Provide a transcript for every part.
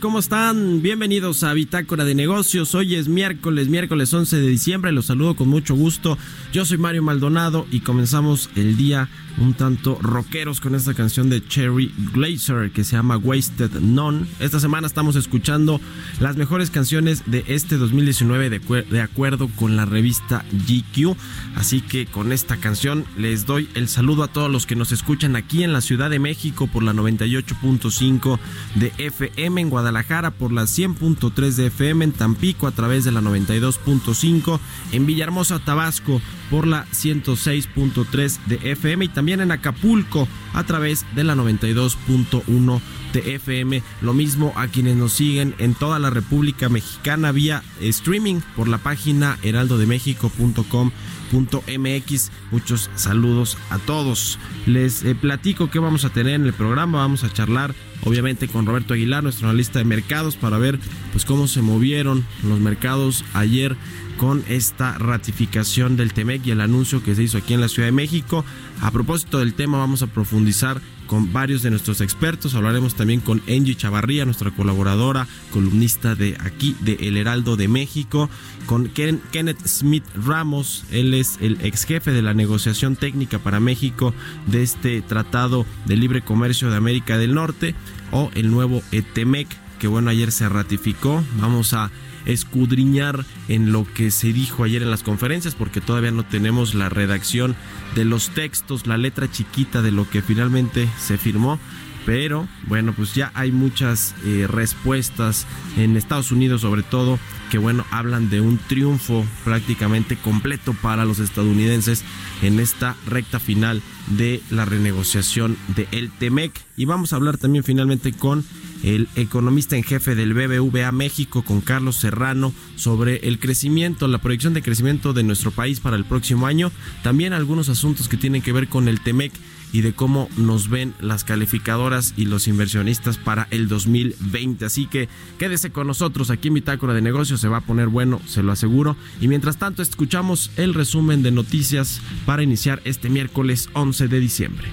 ¿Cómo están? Bienvenidos a Bitácora de Negocios. Hoy es miércoles, miércoles 11 de diciembre. Los saludo con mucho gusto. Yo soy Mario Maldonado y comenzamos el día un tanto rockeros con esta canción de Cherry Glazer que se llama Wasted None. Esta semana estamos escuchando las mejores canciones de este 2019 de, de acuerdo con la revista GQ. Así que con esta canción les doy el saludo a todos los que nos escuchan aquí en la Ciudad de México por la 98.5 de FM, en Guadalajara por la 100.3 de FM, en Tampico a través de la 92.5, en Villahermosa, Tabasco por la 106.3 de FM y también en Acapulco a través de la 92.1 de FM. Lo mismo a quienes nos siguen en toda la República Mexicana vía streaming por la página heraldodemexico.com.mx. Muchos saludos a todos. Les eh, platico qué vamos a tener en el programa. Vamos a charlar obviamente con Roberto Aguilar, nuestro analista de mercados, para ver pues cómo se movieron los mercados ayer con esta ratificación del TEMEC y el anuncio que se hizo aquí en la Ciudad de México. A propósito del tema, vamos a profundizar con varios de nuestros expertos. Hablaremos también con Angie Chavarría, nuestra colaboradora, columnista de aquí de El Heraldo de México, con Kenneth Smith Ramos, él es el ex jefe de la negociación técnica para México de este Tratado de Libre Comercio de América del Norte o el nuevo ETEMEC, que bueno, ayer se ratificó. Vamos a escudriñar en lo que se dijo ayer en las conferencias porque todavía no tenemos la redacción de los textos, la letra chiquita de lo que finalmente se firmó. Pero bueno, pues ya hay muchas eh, respuestas en Estados Unidos sobre todo que bueno, hablan de un triunfo prácticamente completo para los estadounidenses en esta recta final de la renegociación de el TEMEC. Y vamos a hablar también finalmente con el economista en jefe del BBVA México, con Carlos Serrano, sobre el crecimiento, la proyección de crecimiento de nuestro país para el próximo año. También algunos asuntos que tienen que ver con el TEMEC y de cómo nos ven las calificadoras y los inversionistas para el 2020. Así que quédese con nosotros aquí en Bitácora de Negocios, se va a poner bueno, se lo aseguro. Y mientras tanto escuchamos el resumen de noticias para iniciar este miércoles 11 de diciembre.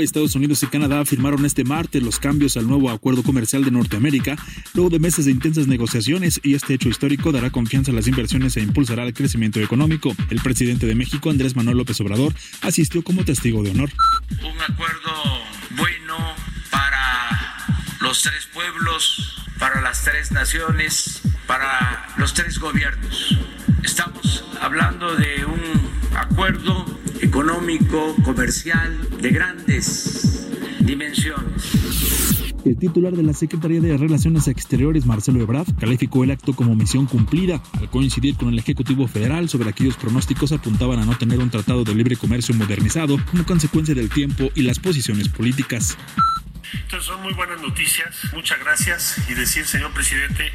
Estados Unidos y Canadá firmaron este martes los cambios al nuevo acuerdo comercial de Norteamérica, luego de meses de intensas negociaciones, y este hecho histórico dará confianza a las inversiones e impulsará el crecimiento económico. El presidente de México, Andrés Manuel López Obrador, asistió como testigo de honor. Un acuerdo bueno para los tres pueblos, para las tres naciones, para los tres gobiernos. Estamos hablando de un acuerdo económico, comercial, de grandes dimensiones. El titular de la Secretaría de Relaciones Exteriores, Marcelo Ebrard, calificó el acto como misión cumplida, al coincidir con el Ejecutivo Federal sobre aquellos pronósticos apuntaban a no tener un tratado de libre comercio modernizado como consecuencia del tiempo y las posiciones políticas. Entonces son muy buenas noticias. Muchas gracias. Y decir, señor presidente,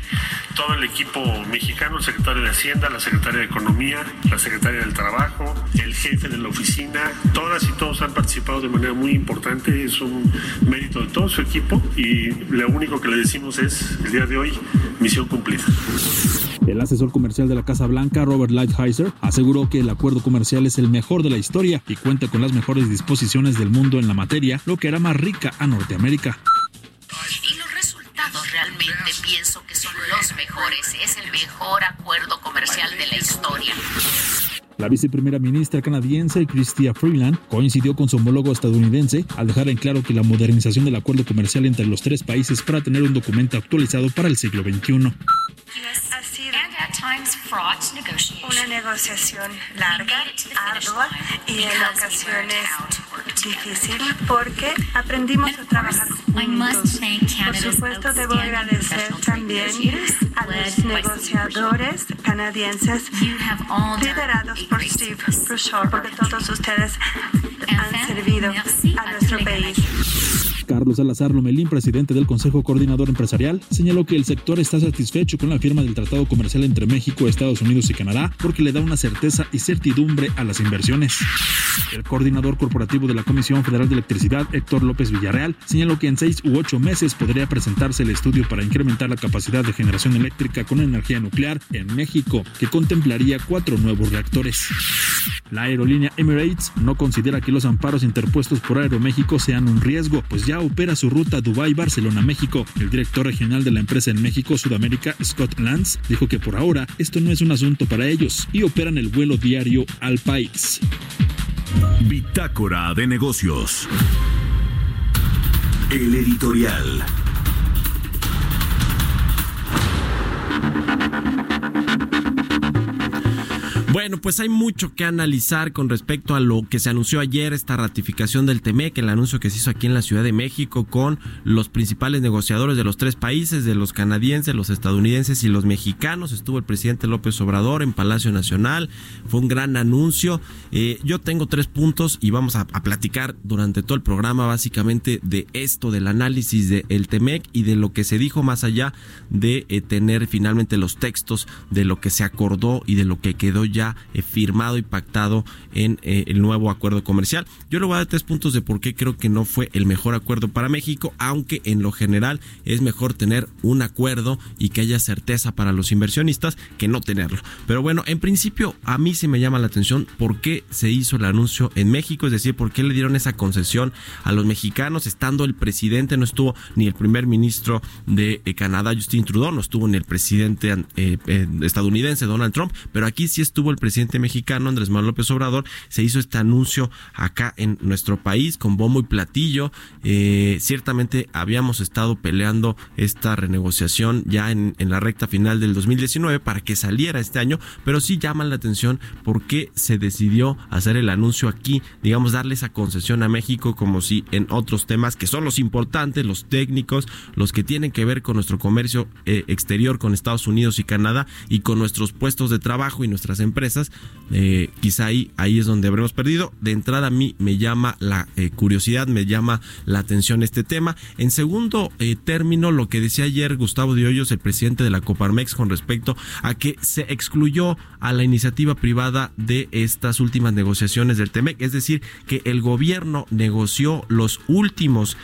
todo el equipo mexicano, el secretario de Hacienda, la secretaria de Economía, la secretaria del Trabajo, el jefe de la oficina, todas y todos han participado de manera muy importante. Es un mérito de todo su equipo y lo único que le decimos es, el día de hoy, misión cumplida. El asesor comercial de la Casa Blanca, Robert Lighthizer, aseguró que el acuerdo comercial es el mejor de la historia y cuenta con las mejores disposiciones del mundo en la materia, lo que hará más rica a Norteamérica. Y los resultados realmente pienso que son los mejores. Es el mejor acuerdo comercial de la historia. La viceprimera ministra canadiense Chrystia Freeland coincidió con su homólogo estadounidense al dejar en claro que la modernización del acuerdo comercial entre los tres países para tener un documento actualizado para el siglo XXI. Sido una negociación larga, ardua y en ocasiones difícil porque aprendimos a trabajar juntos. Por supuesto, debo agradecer también a los negociadores canadienses liderados por Steve Bruchot, porque todos ustedes han servido a nuestro país. Carlos Salazar Lomelín, presidente del Consejo Coordinador Empresarial, señaló que el sector está satisfecho con la firma del Tratado Comercial entre México, Estados Unidos y Canadá porque le da una certeza y certidumbre a las inversiones. El coordinador corporativo de la Comisión Federal de Electricidad, Héctor López Villarreal, señaló que en seis u ocho meses podría presentarse el estudio para incrementar la capacidad de generación eléctrica con energía nuclear en México, que contemplaría cuatro nuevos reactores. La aerolínea Emirates no considera que los amparos interpuestos por Aeroméxico sean un riesgo, pues ya opera su ruta Dubái-Barcelona-México. El director regional de la empresa en México, Sudamérica, Scott Lance, dijo que por ahora esto no es un asunto para ellos y operan el vuelo diario al país. Bitácora de negocios. El editorial. Bueno, pues hay mucho que analizar con respecto a lo que se anunció ayer, esta ratificación del TEMEC, el anuncio que se hizo aquí en la Ciudad de México con los principales negociadores de los tres países, de los canadienses, los estadounidenses y los mexicanos. Estuvo el presidente López Obrador en Palacio Nacional, fue un gran anuncio. Eh, yo tengo tres puntos y vamos a, platicar durante todo el programa básicamente de esto, del análisis del TEMEC y de lo que se dijo más allá de eh, tener finalmente los textos de lo que se acordó y de lo que quedó ya ya eh, firmado y pactado en eh, el nuevo acuerdo comercial. Yo le voy a dar tres puntos de por qué creo que no fue el mejor acuerdo para México, aunque en lo general es mejor tener un acuerdo y que haya certeza para los inversionistas que no tenerlo. Pero bueno, en principio a mí sí me llama la atención por qué se hizo el anuncio en México, es decir, por qué le dieron esa concesión a los mexicanos, estando el presidente, no estuvo ni el primer ministro de eh, Canadá, Justin Trudeau, no estuvo ni el presidente estadounidense, Donald Trump, pero aquí sí estuvo el presidente mexicano, Andrés Manuel López Obrador, se hizo este anuncio acá en nuestro país con bombo y platillo. Eh, ciertamente habíamos estado peleando esta renegociación ya en, la recta final del 2019 para que saliera este año, pero sí llama la atención por qué se decidió hacer el anuncio aquí, digamos, darle esa concesión a México como si en otros temas que son los importantes, los técnicos, los que tienen que ver con nuestro comercio eh, exterior con Estados Unidos y Canadá y con nuestros puestos de trabajo y nuestras empresas, eh, quizá ahí, ahí es donde habremos perdido. De entrada a mí me llama la eh, curiosidad, me llama la atención este tema. En segundo eh, término, lo que decía ayer Gustavo de Hoyos, el presidente de la Coparmex, con respecto a que se excluyó a la iniciativa privada de estas últimas negociaciones del TEMEC, es decir, que el gobierno negoció los últimos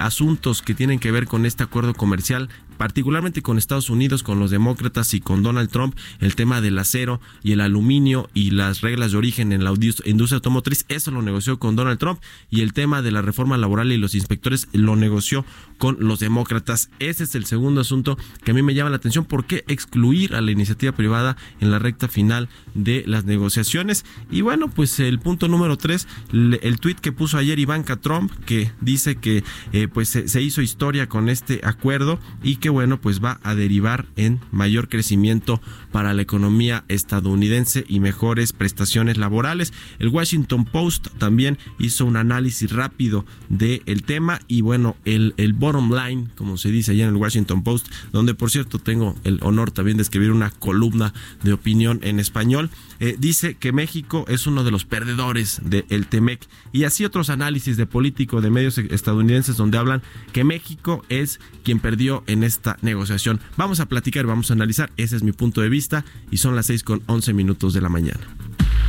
asuntos que tienen que ver con este acuerdo comercial particularmente con Estados Unidos, con los demócratas y con Donald Trump, el tema del acero y el aluminio y las reglas de origen en la industria automotriz, eso lo negoció con Donald Trump y el tema de la reforma laboral y los inspectores lo negoció con los demócratas. Ese es el segundo asunto que a mí me llama la atención. ¿Por qué excluir a la iniciativa privada en la recta final de las negociaciones? Y bueno, pues el punto número tres, el tuit que puso ayer Ivanka Trump, que dice que eh, pues se, se hizo historia con este acuerdo y que bueno, pues va a derivar en mayor crecimiento para la economía estadounidense y mejores prestaciones laborales. El Washington Post también hizo un análisis rápido del tema y bueno, el, el bottom line, como se dice allá en el Washington Post, donde por cierto tengo el honor también de escribir una columna de opinión en español, eh, dice que México es uno de los perdedores del TEMEC y así otros análisis de político de medios estadounidenses donde hablan que México es quien perdió en esta negociación. Vamos a platicar, vamos a analizar, ese es mi punto de vista y son las 6 con 11 minutos de la mañana.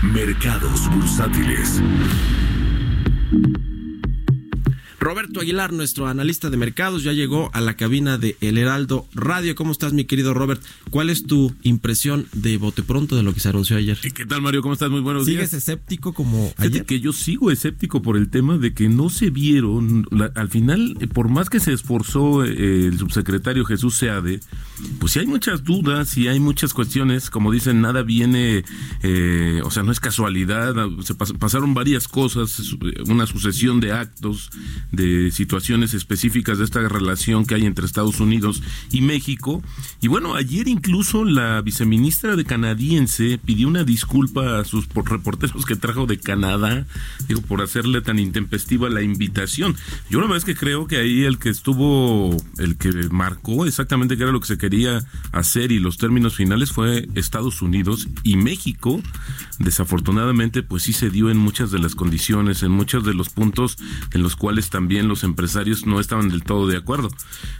Mercados bursátiles. Roberto Aguilar, nuestro analista de mercados, ya llegó a la cabina de El Heraldo Radio. ¿Cómo estás, mi querido Robert? ¿Cuál es tu impresión de bote pronto de lo que se anunció ayer? ¿Qué tal, Mario? ¿Cómo estás? Muy buenos días. ¿Sigues escéptico como ayer? que yo sigo escéptico por el tema de que no se vieron, la- al final, eh, por más que se esforzó eh, el subsecretario Jesús Seade, pues sí hay muchas dudas y hay muchas cuestiones, como dicen, nada viene, eh, o sea, no es casualidad, se pas- pasaron varias cosas, eh, una sucesión de actos, de situaciones específicas de esta relación que hay entre Estados Unidos y México. Y bueno, ayer incluso la viceministra de canadiense pidió una disculpa a sus por- reporteros que trajo de Canadá, digo, por hacerle tan intempestiva la invitación. Yo la verdad es que creo que ahí el que estuvo, el que marcó exactamente qué era lo que se quería hacer y los términos finales fue Estados Unidos y México, desafortunadamente, pues sí se dio en muchas de las condiciones, en muchos de los puntos en los cuales también los empresarios no estaban del todo de acuerdo.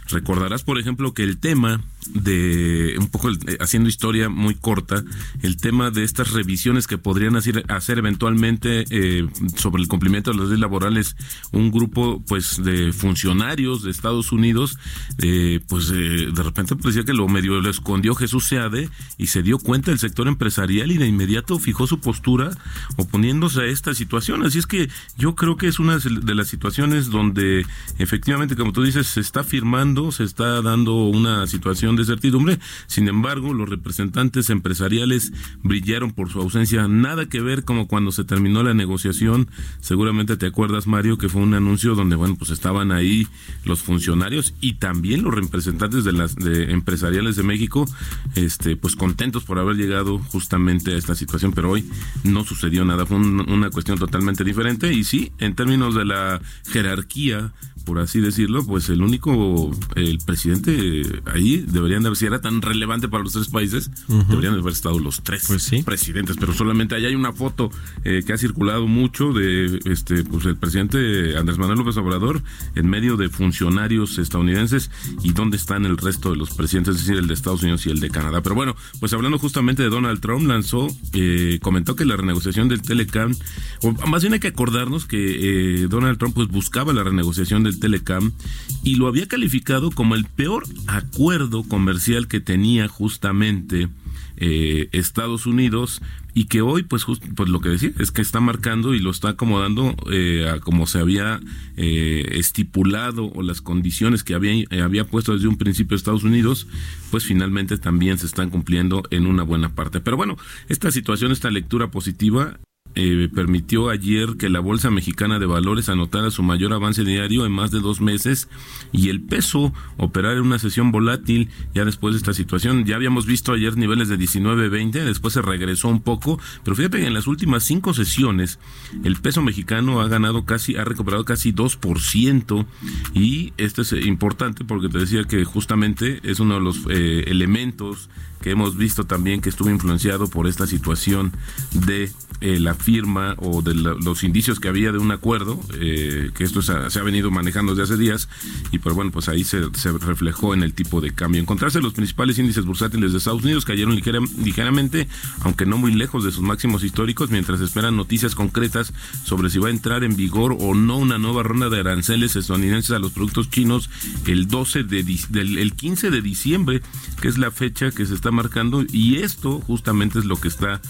Recordarás, por ejemplo, que el tema de, un poco eh, haciendo historia muy corta, el tema de estas revisiones que podrían hacer, hacer eventualmente eh, sobre el cumplimiento de las leyes laborales un grupo pues de funcionarios de Estados Unidos, eh, pues eh, de repente parecía que lo medio lo escondió Jesús Seade y se dio cuenta el sector empresarial y de inmediato fijó su postura oponiéndose a esta situación. Así es que yo creo que es una de las situaciones donde efectivamente, como tú dices, se está firmando, se está dando una situación de certidumbre. Sin embargo, los representantes empresariales brillaron por su ausencia. Nada que ver como cuando se terminó la negociación. Seguramente te acuerdas, Mario, que fue un anuncio donde, bueno, pues estaban ahí los funcionarios y también los representantes de las de empresariales de México, este, pues contentos por haber llegado justamente a esta situación. Pero hoy no sucedió nada. Fue un- una cuestión totalmente diferente. Y sí, en términos de la jerarquía, jerarquía por así decirlo, pues el único, el presidente ahí deberían de haber, si era tan relevante para los tres países, deberían de haber estado los tres presidentes, pero solamente ahí hay una foto eh, que ha circulado mucho de este, pues el presidente Andrés Manuel López Obrador en medio de funcionarios estadounidenses y dónde están el resto de los presidentes, es decir, el de Estados Unidos y el de Canadá. Pero bueno, pues hablando justamente de Donald Trump, lanzó, eh, comentó que la renegociación del Telecam, o más bien hay que acordarnos que eh, Donald Trump pues buscaba la renegociación del Telecam y lo había calificado como el peor acuerdo comercial que tenía justamente eh, Estados Unidos y que hoy pues pues lo que decía es que está marcando y lo está acomodando eh, a como se había eh, estipulado o las condiciones que había había puesto desde un principio Estados Unidos pues finalmente también se están cumpliendo en una buena parte. Pero bueno esta situación esta lectura positiva eh, permitió ayer que la Bolsa Mexicana de Valores anotara su mayor avance diario en más de dos meses y el peso operar en una sesión volátil ya después de esta situación. Ya habíamos visto ayer niveles de 19-20, después se regresó un poco, pero fíjate que en las últimas cinco sesiones el peso mexicano ha ganado casi, ha recuperado casi 2% y esto es importante porque te decía que justamente es uno de los eh, elementos que hemos visto también que estuvo influenciado por esta situación de eh, la firma o de los indicios que había de un acuerdo, eh, que esto se ha, venido manejando desde hace días, y pues bueno, pues ahí se, reflejó en el tipo de cambio. Encontrarse los principales índices bursátiles de Estados Unidos cayeron ligera- ligeramente, aunque no muy lejos de sus máximos históricos, mientras esperan noticias concretas sobre si va a entrar en vigor o no una nueva ronda de aranceles estadounidenses a los productos chinos el 12 de el 15 de diciembre, que es la fecha que se está marcando y esto justamente es lo que está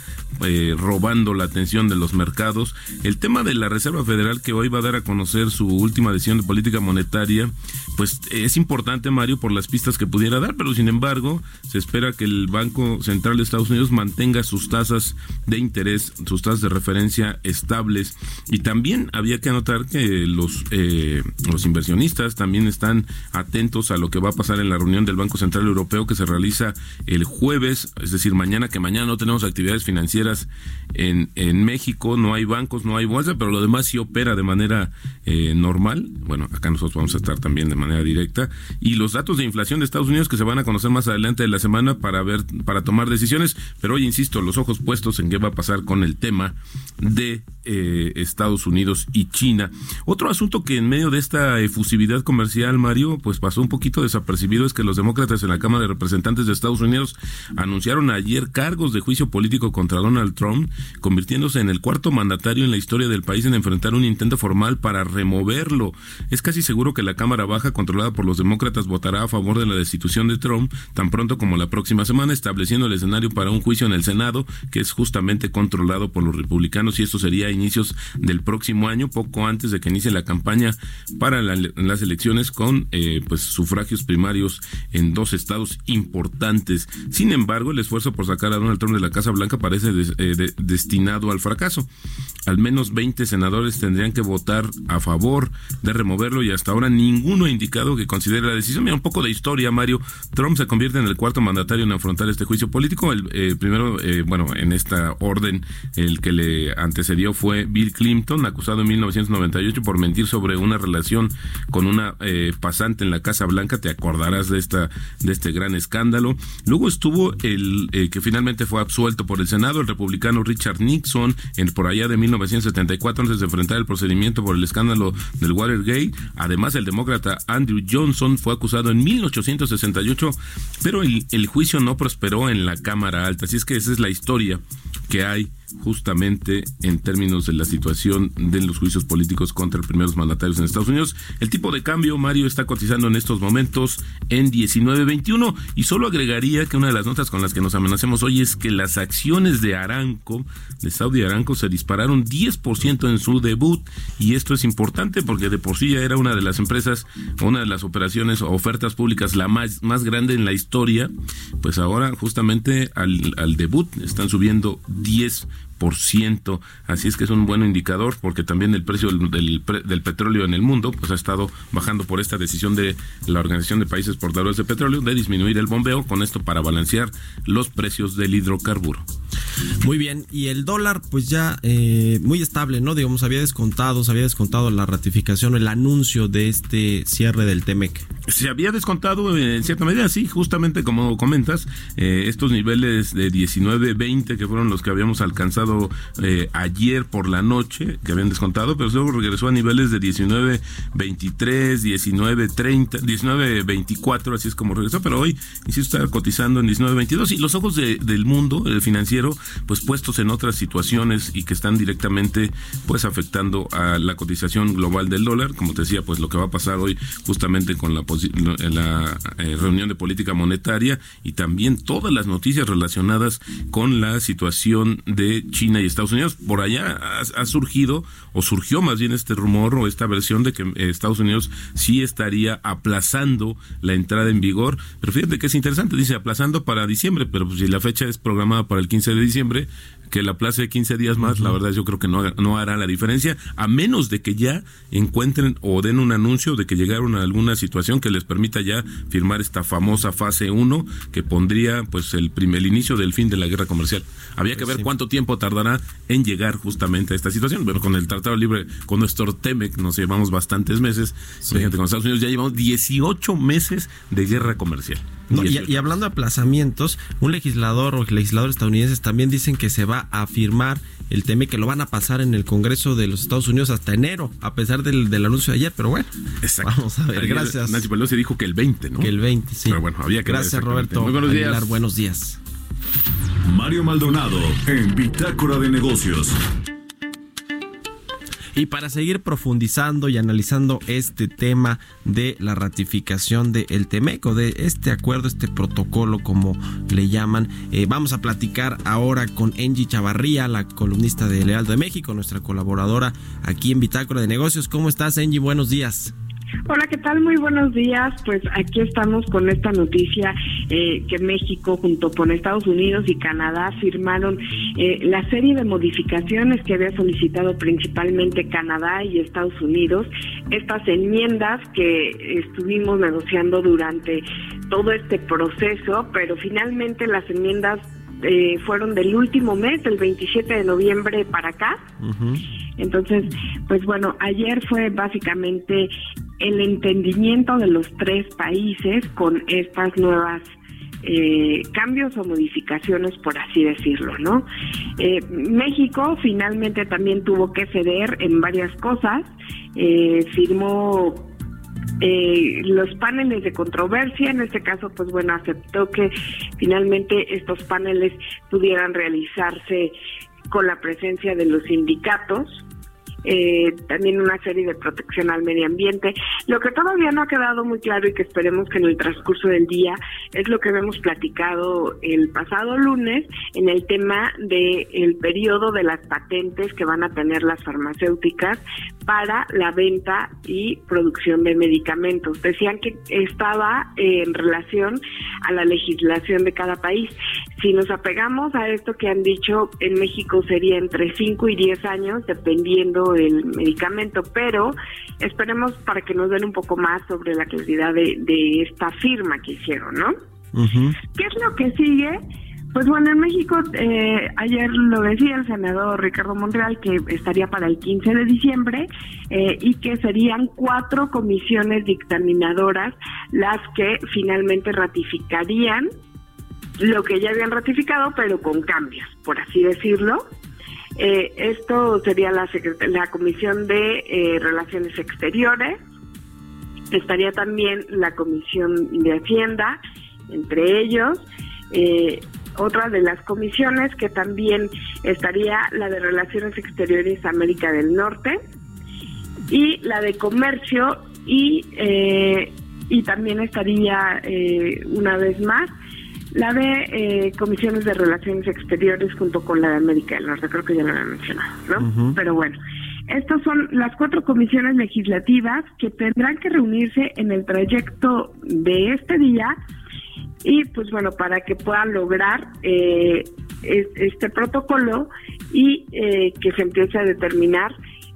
eh, robando la atención de los mercados. El tema de la Reserva Federal que hoy va a dar a conocer su última decisión de política monetaria, pues es importante, Mario, por las pistas que pudiera dar, pero sin embargo se espera que el Banco Central de Estados Unidos mantenga sus tasas de interés, sus tasas de referencia estables. Y también había que anotar que los, eh, los inversionistas también están atentos a lo que va a pasar en la reunión del Banco Central Europeo que se realiza el jueves, es decir, mañana, que mañana no tenemos actividades financieras en, en México, no hay bancos, no hay bolsa, pero lo demás sí opera de manera eh, normal. Bueno, acá nosotros vamos a estar también de manera directa. Y los datos de inflación de Estados Unidos que se van a conocer más adelante de la semana para ver, para tomar decisiones, pero hoy insisto, los ojos puestos en qué va a pasar con el tema de eh, Estados Unidos y China. Otro asunto que en medio de esta efusividad comercial, Mario, pues pasó un poquito desapercibido es que los demócratas en la Cámara de Representantes de Estados Unidos anunciaron ayer cargos de juicio político contra Donald Trump, convirtiéndose en el cuarto mandatario en la historia del país en enfrentar un intento formal para removerlo. Es casi seguro que la Cámara Baja, controlada por los demócratas, votará a favor de la destitución de Trump tan pronto como la próxima semana, estableciendo el escenario para un juicio en el Senado, que es justamente controlado por los republicanos, y esto sería a inicios del próximo año, poco antes de que inicie la campaña para las elecciones con eh, pues sufragios primarios en dos estados importantes. Sin embargo, el esfuerzo por sacar a Donald Trump de la Casa Blanca parece eh, destinado al fracaso. Al menos 20 senadores tendrían que votar a favor de removerlo y hasta ahora ninguno ha indicado que considere la decisión. Mira, un poco de historia, Mario. Trump se convierte en el cuarto mandatario en afrontar este juicio político. El eh, primero, eh, bueno, en esta orden, el que le antecedió fue Bill Clinton, acusado en 1998 por mentir sobre una relación con una eh, pasante en la Casa Blanca. Te acordarás de esta de este gran escándalo. Luego estuvo el que finalmente fue absuelto por el Senado, el republicano Richard Nixon, en por allá de 1974 antes de enfrentar el procedimiento por el escándalo del Watergate. Además, el demócrata Andrew Johnson fue acusado en 1868, pero el, el juicio no prosperó en la Cámara Alta. Así es que esa es la historia que hay justamente en términos de la situación de los juicios políticos contra primeros mandatarios en Estados Unidos. El tipo de cambio, Mario, está cotizando en estos momentos en 19.21 y solo agregaría que una de las notas con las que nos amenacemos hoy es que las acciones de Aranco, de Saudi Aranco, se dispararon 10% en su debut. Y esto es importante porque de por sí ya era una de las empresas, una de las operaciones o ofertas públicas la más, más grande en la historia, pues ahora justamente al, al debut están subiendo 10 por ciento, así es que es un buen indicador porque también el precio del, del, petróleo en el mundo pues ha estado bajando por esta decisión de la Organización de Países Portadores de Petróleo de disminuir el bombeo con esto para balancear los precios del hidrocarburo. Muy bien, y el dólar pues ya eh, muy estable, ¿no? Digamos, había descontado, se había descontado la ratificación, el anuncio de este cierre del TEMEC. Se había descontado en cierta medida, sí, justamente como comentas, eh, estos niveles de 19-20 que fueron los que habíamos alcanzado eh, ayer por la noche, que habían descontado, pero luego regresó a niveles de 19-23, 19-30, 19-24, así es como regresó, pero hoy, insisto, está cotizando en 19-22 y los ojos del mundo, el financiero, pues puestos en otras situaciones y que están directamente pues afectando a la cotización global del dólar, como te decía, pues lo que va a pasar hoy justamente con la, la eh, reunión de política monetaria y también todas las noticias relacionadas con la situación de China y Estados Unidos. Por allá ha, surgido o surgió más bien este rumor o esta versión de que eh, Estados Unidos sí estaría aplazando la entrada en vigor, pero fíjate que es interesante, dice aplazando para diciembre, pero pues si la fecha es programada para el 15 de diciembre, que la plaza de 15 días más, la verdad yo creo que no, no hará la diferencia, a menos de que ya encuentren o den un anuncio de que llegaron a alguna situación que les permita ya firmar esta famosa fase 1 que pondría pues el primer inicio del fin de la guerra comercial. Había que ver cuánto tiempo tardará en llegar justamente a esta situación. Bueno, con el Tratado Libre, con nuestro TEMEC nos llevamos bastantes meses. Fíjate, con Estados Unidos ya llevamos 18 meses de guerra comercial. y, hablando de aplazamientos, un legislador o legisladores estadounidenses también dicen que se va a firmar el tema que lo van a pasar en el Congreso de los Estados Unidos hasta enero, a pesar del, anuncio de ayer, pero bueno. Vamos a ver, gracias. Nancy Pelosi dijo que el 20, ¿no? Que el 20, sí. Pero bueno, había que Gracias, Roberto. Muy buenos días. buenos días. Mario Maldonado en Bitácora de Negocios. Y para seguir profundizando y analizando este tema de la ratificación del Temeco, de este acuerdo, este protocolo, como le llaman, eh, vamos a platicar ahora con Angie Chavarría, la columnista de Lealdo de México, nuestra colaboradora aquí en Bitácora de Negocios. ¿Cómo estás, Angie? Buenos días. Hola, ¿qué tal? Muy buenos días. Pues aquí estamos con esta noticia eh, que México junto con Estados Unidos y Canadá firmaron eh, la serie de modificaciones que había solicitado principalmente Canadá y Estados Unidos. Estas enmiendas que estuvimos negociando durante todo este proceso, pero finalmente las enmiendas eh, fueron del último mes, del 27 de noviembre para acá. Entonces, pues bueno, ayer fue básicamente el entendimiento de los tres países con estas nuevas eh, cambios o modificaciones, por así decirlo, ¿no? Eh, México finalmente también tuvo que ceder en varias cosas, eh, firmó los paneles de controversia, en este caso, pues bueno, aceptó que finalmente estos paneles pudieran realizarse con la presencia de los sindicatos, eh, también una serie de protección al medio ambiente. Lo que todavía no ha quedado muy claro y que esperemos que en el transcurso del día es lo que hemos platicado el pasado lunes en el tema del el periodo de las patentes que van a tener las farmacéuticas para la venta y producción de medicamentos. Decían que estaba en relación a la legislación de cada país. Si nos apegamos a esto que han dicho, en México sería entre 5 y 10 años, dependiendo del medicamento, pero esperemos para que nos den un poco más sobre la claridad de, esta firma que hicieron, ¿no? ¿Qué es lo que sigue? Pues bueno, en México, eh, ayer lo decía el senador Ricardo Monreal, que estaría para el 15 de diciembre eh, y que serían cuatro comisiones dictaminadoras las que finalmente ratificarían lo que ya habían ratificado, pero con cambios, por así decirlo. Eh, esto sería la, la Comisión de Relaciones Exteriores, estaría también la Comisión de Hacienda, entre ellos. Eh, otra de las comisiones que también estaría la de Relaciones Exteriores América del Norte y la de Comercio y, eh, y también estaría eh, una vez más la de eh, Comisiones de Relaciones Exteriores junto con la de América del Norte, creo que ya lo había mencionado, ¿no? Pero bueno, estas son las cuatro comisiones legislativas que tendrán que reunirse en el trayecto de este día y pues bueno, para que puedan lograr eh, este protocolo y eh, que se empiece a determinar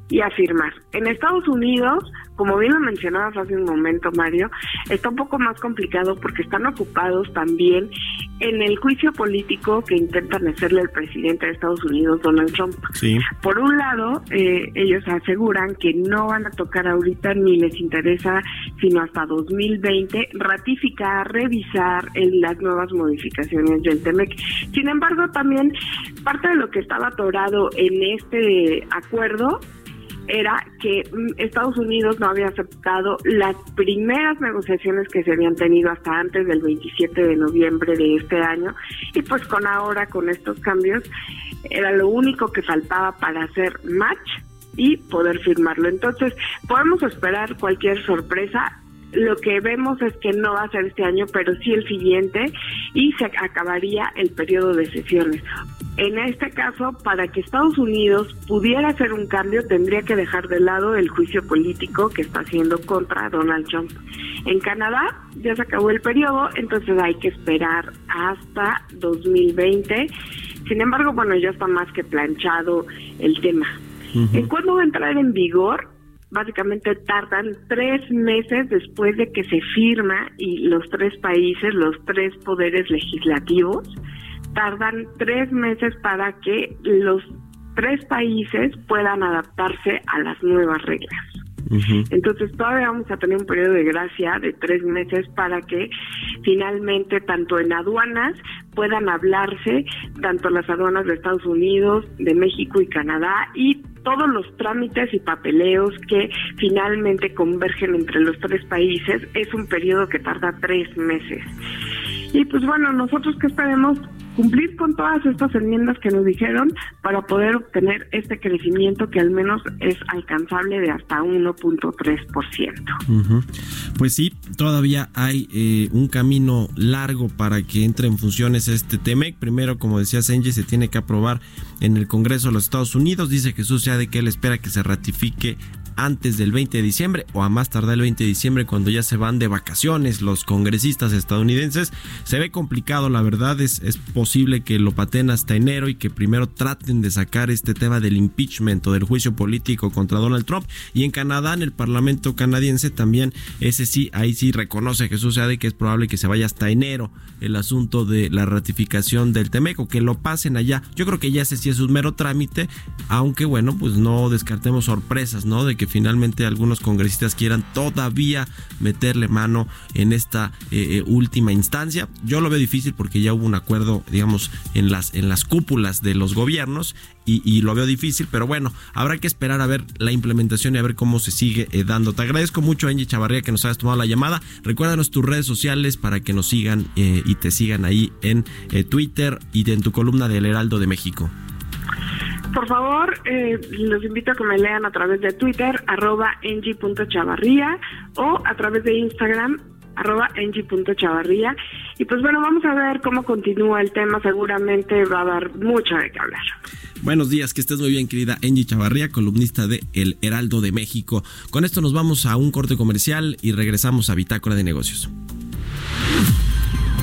y a firmar. En Estados Unidos como bien lo mencionabas hace un momento, Mario, está un poco más complicado porque están ocupados también en el juicio político que intentan hacerle al presidente de Estados Unidos, Donald Trump. Por un lado, eh, ellos aseguran que no van a tocar ahorita ni les interesa, sino hasta 2020, ratificar, revisar las nuevas modificaciones del TEMEC. Sin embargo, también parte de lo que estaba atorado en este acuerdo era que mm, Estados Unidos no había aceptado las primeras negociaciones que se habían tenido hasta antes del 27 de noviembre de este año y pues con ahora con estos cambios era lo único que faltaba para hacer match y poder firmarlo. Entonces, podemos esperar cualquier sorpresa lo que vemos es que no va a ser este año, pero sí el siguiente y se acabaría el periodo de sesiones. En este caso, para que Estados Unidos pudiera hacer un cambio, tendría que dejar de lado el juicio político que está haciendo contra Donald Trump. En Canadá ya se acabó el periodo, entonces hay que esperar hasta 2020. Sin embargo, bueno, ya está más que planchado el tema. ¿En cuándo va a entrar en vigor? Básicamente tardan tres meses después de que se firma y los tres países, los tres poderes legislativos, tardan tres meses para que los tres países puedan adaptarse a las nuevas reglas. Entonces todavía vamos a tener un periodo de gracia de tres meses para que finalmente tanto en aduanas puedan hablarse, tanto las aduanas de Estados Unidos, de México y Canadá y todos los trámites y papeleos que finalmente convergen entre los tres países. Es un periodo que tarda tres meses. Y pues bueno, nosotros que esperemos cumplir con todas estas enmiendas que nos dijeron para poder obtener este crecimiento que al menos es alcanzable de hasta 1.3%. Pues sí, todavía hay eh, un camino largo para que entre en funciones este TEMEC. Primero, como decía Senji, se tiene que aprobar en el Congreso de los Estados Unidos. Dice Jesús ya de que él espera que se ratifique antes del 20 de diciembre o a más tardar el 20 de diciembre cuando ya se van de vacaciones los congresistas estadounidenses. Se ve complicado, la verdad es, es posible que lo paten hasta enero y que primero traten de sacar este tema del impeachment o del juicio político contra Donald Trump. Y en Canadá, en el Parlamento canadiense también, ese sí, ahí sí reconoce Jesús de que es probable que se vaya hasta enero el asunto de la ratificación del Temeco, que lo pasen allá. Yo creo que ya ese sí es un mero trámite, aunque bueno, pues no descartemos sorpresas, ¿no? De que finalmente algunos congresistas quieran todavía meterle mano en esta eh, eh, última instancia. Yo lo veo difícil porque ya hubo un acuerdo, digamos, en las, en las cúpulas de los gobiernos y, lo veo difícil, pero bueno, habrá que esperar a ver la implementación y a ver cómo se sigue eh, dando. Te agradezco mucho, Angie Chavarría, que nos hayas tomado la llamada. Recuérdanos tus redes sociales para que nos sigan y te sigan ahí en Twitter y en tu columna del Heraldo de México. Por favor, eh, los invito a que me lean a través de Twitter, arroba ng.chavarría o a través de Instagram, arroba ng.chavarría. Y pues bueno, vamos a ver cómo continúa el tema. Seguramente va a dar mucho de qué hablar. Buenos días, que estés muy bien, querida Angie Chavarría, columnista de El Heraldo de México. Con esto nos vamos a un corte comercial y regresamos a Bitácora de Negocios.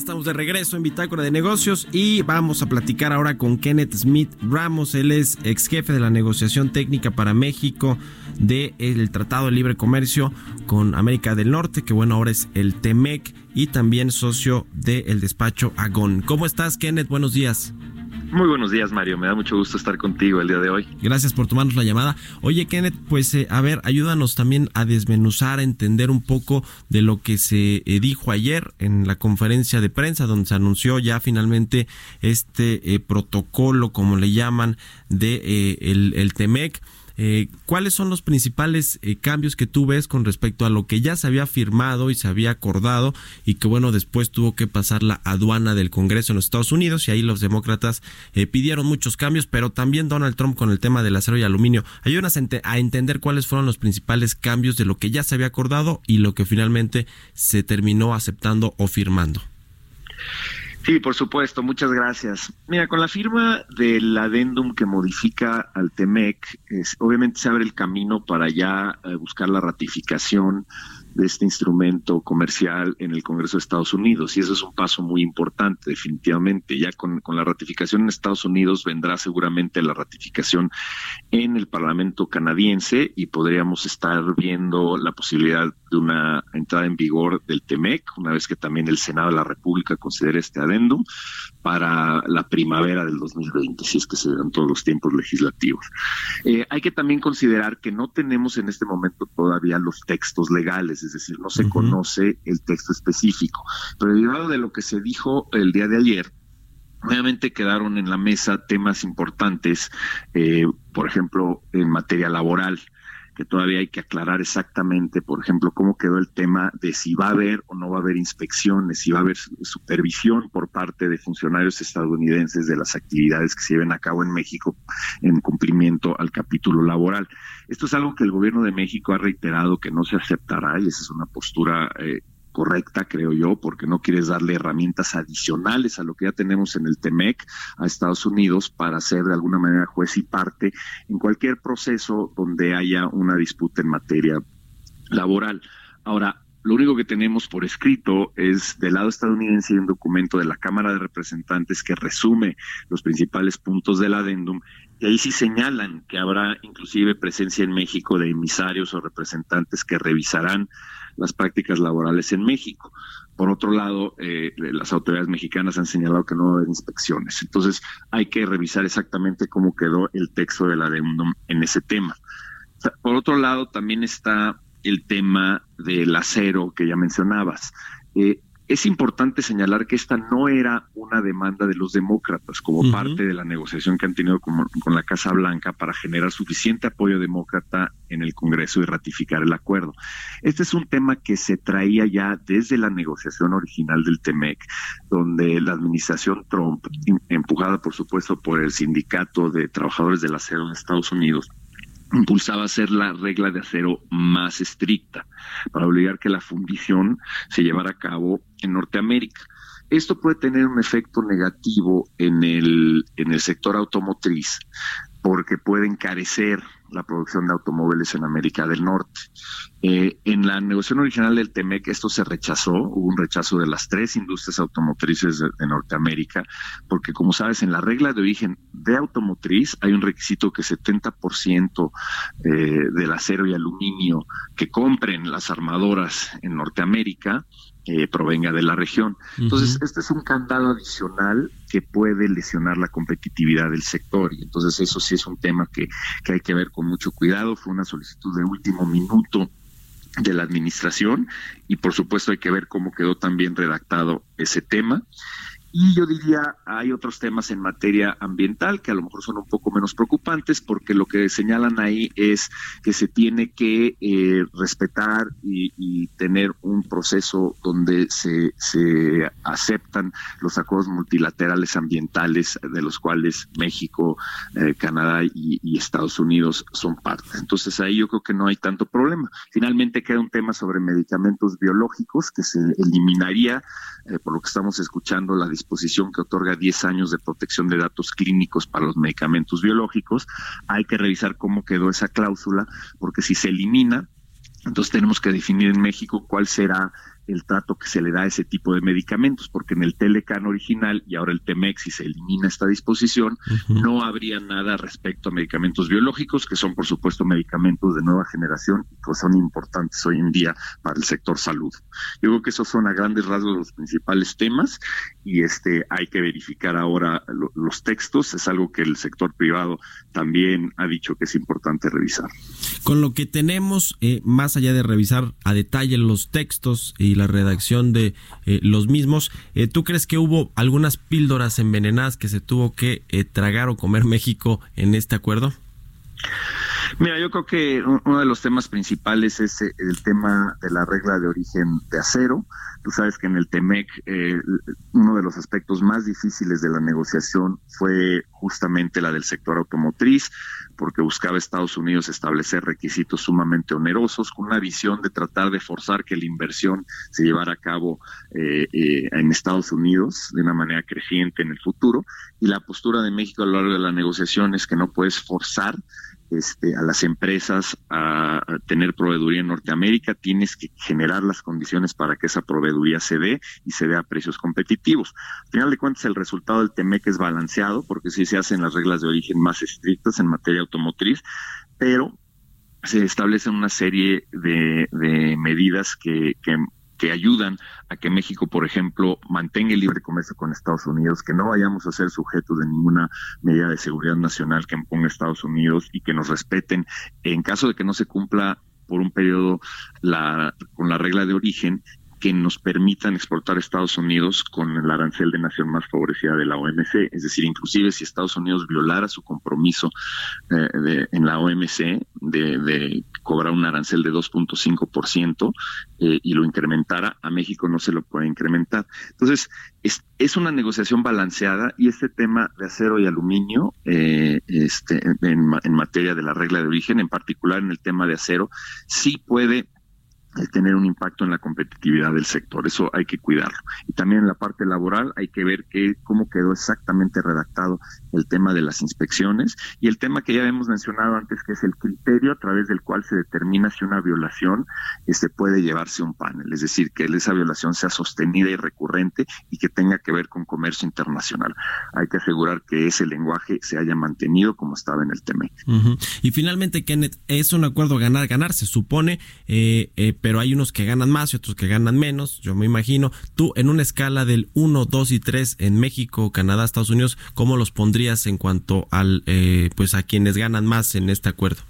Estamos de regreso en Bitácora de Negocios y vamos a platicar ahora con Kenneth Smith Ramos. Él es ex jefe de la negociación técnica para México del Tratado de Libre Comercio con América del Norte, que bueno, ahora es el TEMEC y también socio del despacho Agón. ¿Cómo estás, Kenneth? Buenos días. Muy buenos días, Mario. Me da mucho gusto estar contigo el día de hoy. Gracias por tomarnos la llamada. Oye, Kenneth, pues eh, a ver, ayúdanos también a desmenuzar, a entender un poco de lo que se eh, dijo ayer en la conferencia de prensa, donde se anunció ya finalmente este eh, protocolo, como le llaman, de el, el TEMEC. Eh, ¿Cuáles son los principales eh, cambios que tú ves con respecto a lo que ya se había firmado y se había acordado y que bueno, después tuvo que pasar la aduana del Congreso en los Estados Unidos y ahí los demócratas eh, pidieron muchos cambios, pero también Donald Trump con el tema del acero y aluminio. Ayúdanos a entender cuáles fueron los principales cambios de lo que ya se había acordado y lo que finalmente se terminó aceptando o firmando. Sí, por supuesto, muchas gracias. Mira, con la firma del adendum que modifica al TEMEC, obviamente se abre el camino para ya eh, buscar la ratificación de este instrumento comercial en el Congreso de Estados Unidos. Y eso es un paso muy importante, definitivamente. Ya con, con, la ratificación en Estados Unidos vendrá seguramente la ratificación en el Parlamento canadiense y podríamos estar viendo la posibilidad de una entrada en vigor del TEMEC, una vez que también el Senado de la República considere este adendum para la primavera del 2020, si es que se dan todos los tiempos legislativos. Eh, hay que también considerar que no tenemos en este momento todavía los textos legales, es decir, no se conoce el texto específico. Pero derivado de lo que se dijo el día de ayer, Obviamente quedaron en la mesa temas importantes, eh, por ejemplo, en materia laboral que todavía hay que aclarar exactamente, por ejemplo, cómo quedó el tema de si va a haber o no va a haber inspecciones, si va a haber supervisión por parte de funcionarios estadounidenses de las actividades que se lleven a cabo en México en cumplimiento al capítulo laboral. Esto es algo que el gobierno de México ha reiterado que no se aceptará y esa es una postura eh, correcta, creo yo, porque no quieres darle herramientas adicionales a lo que ya tenemos en el TEMEC a Estados Unidos para ser de alguna manera juez y parte en cualquier proceso donde haya una disputa en materia laboral. Ahora, lo único que tenemos por escrito es del lado estadounidense un documento de la Cámara de Representantes que resume los principales puntos del adendum y ahí sí señalan que habrá inclusive presencia en México de emisarios o representantes que revisarán las prácticas laborales en México. Por otro lado, eh, las autoridades mexicanas han señalado que no va a haber inspecciones. Entonces, hay que revisar exactamente cómo quedó el texto del adendum en ese tema. Por otro lado, también está el tema del acero que ya mencionabas. Eh, es importante señalar que esta no era una demanda de los demócratas como parte de la negociación que han tenido con, la Casa Blanca para generar suficiente apoyo demócrata en el Congreso y ratificar el acuerdo. Este es un tema que se traía ya desde la negociación original del TEMEC, donde la administración Trump, empujada por supuesto por el sindicato de trabajadores del acero en Estados Unidos, impulsaba hacer la regla de acero más estricta para obligar que la fundición se llevara a cabo en Norteamérica. Esto puede tener un efecto negativo en el, en el sector automotriz porque puede encarecer la producción de automóviles en América del Norte. Eh, en la negociación original del TEMEC esto se rechazó, hubo un rechazo de las tres industrias automotrices de, Norteamérica, porque como sabes, en la regla de origen de automotriz hay un requisito que 70% eh, del acero y aluminio que compren las armadoras en Norteamérica eh, provenga de la región. Entonces, este es un candado adicional que puede lesionar la competitividad del sector y entonces eso sí es un tema que, que hay que ver con mucho cuidado. Fue una solicitud de último minuto de la administración y por supuesto hay que ver cómo quedó también redactado ese tema. Y yo diría, hay otros temas en materia ambiental que a lo mejor son un poco menos preocupantes porque lo que señalan ahí es que se tiene que eh, respetar y, tener un proceso donde se, aceptan los acuerdos multilaterales ambientales de los cuales México, eh, Canadá y, Estados Unidos son parte. Entonces ahí yo creo que no hay tanto problema. Finalmente queda un tema sobre medicamentos biológicos que se eliminaría, eh, por lo que estamos escuchando, la disposición que otorga 10 años de protección de datos clínicos para los medicamentos biológicos. Hay que revisar cómo quedó esa cláusula, porque si se elimina, entonces tenemos que definir en México cuál será el trato que se le da a ese tipo de medicamentos, porque en el Telecan original y ahora el Temex, si se elimina esta disposición, no habría nada respecto a medicamentos biológicos, que son por supuesto medicamentos de nueva generación y que son importantes hoy en día para el sector salud. Yo creo que esos son a grandes rasgos los principales temas y este hay que verificar ahora los textos, es algo que el sector privado también ha dicho que es importante revisar. Con lo que tenemos, eh, más allá de revisar a detalle los textos y la redacción de eh, los mismos. Eh, ¿Tú crees que hubo algunas píldoras envenenadas que se tuvo que eh, tragar o comer México en este acuerdo? Mira, yo creo que uno de los temas principales es el tema de la regla de origen de acero. Tú sabes que en el TEMEC uno de los aspectos más difíciles de la negociación fue justamente la del sector automotriz porque buscaba Estados Unidos establecer requisitos sumamente onerosos con una visión de tratar de forzar que la inversión se llevara a cabo eh, eh, en Estados Unidos de una manera creciente en el futuro. Y la postura de México a lo largo de la negociación es que no puedes forzar este, a las empresas a, tener proveeduría en Norteamérica, tienes que generar las condiciones para que esa proveeduría se dé y se dé a precios competitivos. Al final de cuentas, el resultado del TEMEC es balanceado, porque sí se hacen las reglas de origen más estrictas en materia automotriz, pero se establecen una serie de, medidas que, que que ayudan a que México, por ejemplo, mantenga el libre comercio con Estados Unidos, que no vayamos a ser sujetos de ninguna medida de seguridad nacional que imponga Estados Unidos y que nos respeten en caso de que no se cumpla por un periodo la, con la regla de origen que nos permitan exportar a Estados Unidos con el arancel de nación más favorecida de la OMC. Es decir, inclusive si Estados Unidos violara su compromiso eh, en la OMC de, cobrar un arancel de 2.5% eh, y lo incrementara, a México no se lo puede incrementar. Entonces, es, una negociación balanceada y este tema de acero y aluminio, eh, este, en materia de la regla de origen, en particular en el tema de acero, sí puede tener un impacto en la competitividad del sector. Eso hay que cuidarlo. Y también en la parte laboral hay que ver que, cómo quedó exactamente redactado el tema de las inspecciones y el tema que ya hemos mencionado antes, que es el criterio a través del cual se determina si una violación este, puede llevarse un panel. Es decir, que esa violación sea sostenida y recurrente y que tenga que ver con comercio internacional. Hay que asegurar que ese lenguaje se haya mantenido como estaba en el tema. Y finalmente, Kenneth, es un acuerdo ganar-ganar, se supone. Eh, eh, pero hay unos que ganan más y otros que ganan menos, yo me imagino. Tú, en una escala del 1, 2 y 3 en México, Canadá, Estados Unidos, ¿cómo los pondrías en cuanto al, eh, pues a quienes ganan más en este acuerdo?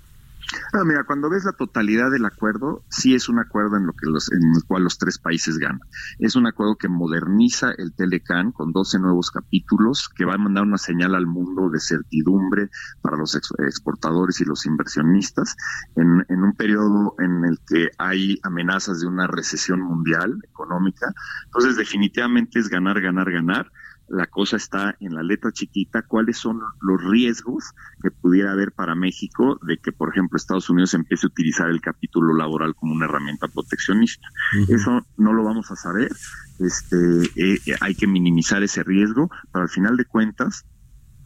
Ah, mira, cuando ves la totalidad del acuerdo, sí es un acuerdo en lo que los, en el cual los tres países ganan. Es un acuerdo que moderniza el Telecan con 12 nuevos capítulos, que va a mandar una señal al mundo de certidumbre para los exportadores y los inversionistas en, en un periodo en el que hay amenazas de una recesión mundial económica. Entonces, definitivamente es ganar, ganar, ganar la cosa está en la letra chiquita, cuáles son los riesgos que pudiera haber para México de que, por ejemplo, Estados Unidos empiece a utilizar el capítulo laboral como una herramienta proteccionista. Eso no lo vamos a saber, este, eh, eh, hay que minimizar ese riesgo, pero al final de cuentas,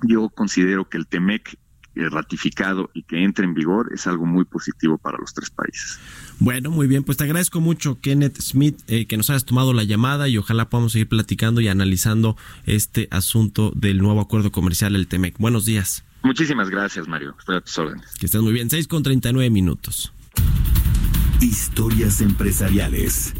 yo considero que el TEMEC ratificado y que entre en vigor es algo muy positivo para los tres países. Bueno, muy bien, pues te agradezco mucho, Kenneth Smith, eh, que nos hayas tomado la llamada y ojalá podamos seguir platicando y analizando este asunto del nuevo acuerdo comercial, el TEMEC. Buenos días. Muchísimas gracias, Mario. Estoy a tus órdenes. Que estés muy bien. 6 con 39 minutos. Historias empresariales.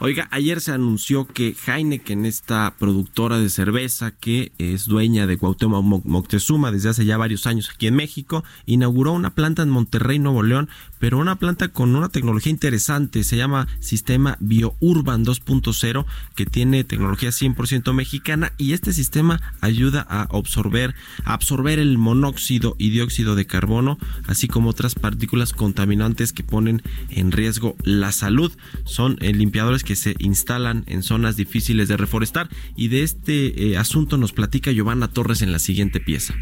Oiga, ayer se anunció que Heineken, esta productora de cerveza que es dueña de Cuauhtémoc Moctezuma desde hace ya varios años aquí en México, inauguró una planta en Monterrey, Nuevo León, pero una planta con una tecnología interesante, se llama Sistema BioUrban 2.0, que tiene tecnología 100% mexicana y este sistema ayuda a absorber, absorber el monóxido y dióxido de carbono, así como otras partículas contaminantes que ponen en riesgo la salud. Son eh, limpiadores que se instalan en zonas difíciles de reforestar y de este eh, asunto nos platica Giovanna Torres en la siguiente pieza.